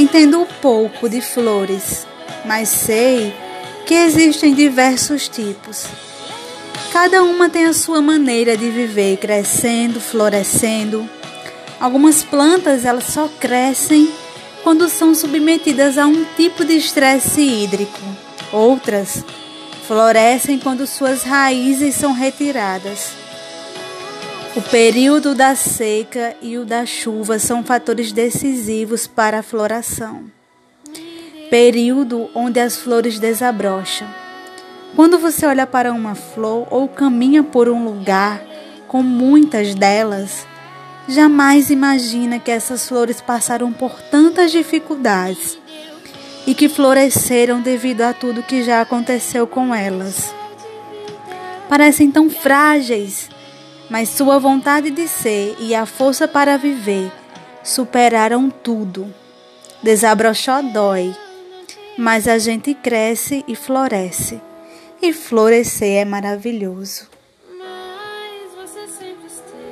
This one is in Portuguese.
Entendo pouco de flores, mas sei que existem diversos tipos. Cada uma tem a sua maneira de viver, crescendo, florescendo. Algumas plantas elas só crescem quando são submetidas a um tipo de estresse hídrico. Outras florescem quando suas raízes são retiradas. O período da seca e o da chuva são fatores decisivos para a floração. Período onde as flores desabrocham. Quando você olha para uma flor ou caminha por um lugar com muitas delas, jamais imagina que essas flores passaram por tantas dificuldades e que floresceram devido a tudo que já aconteceu com elas. Parecem tão frágeis, mas sua vontade de ser e a força para viver superaram tudo. Desabrochó dói, mas a gente cresce e floresce e florescer é maravilhoso. Mas você sempre esteve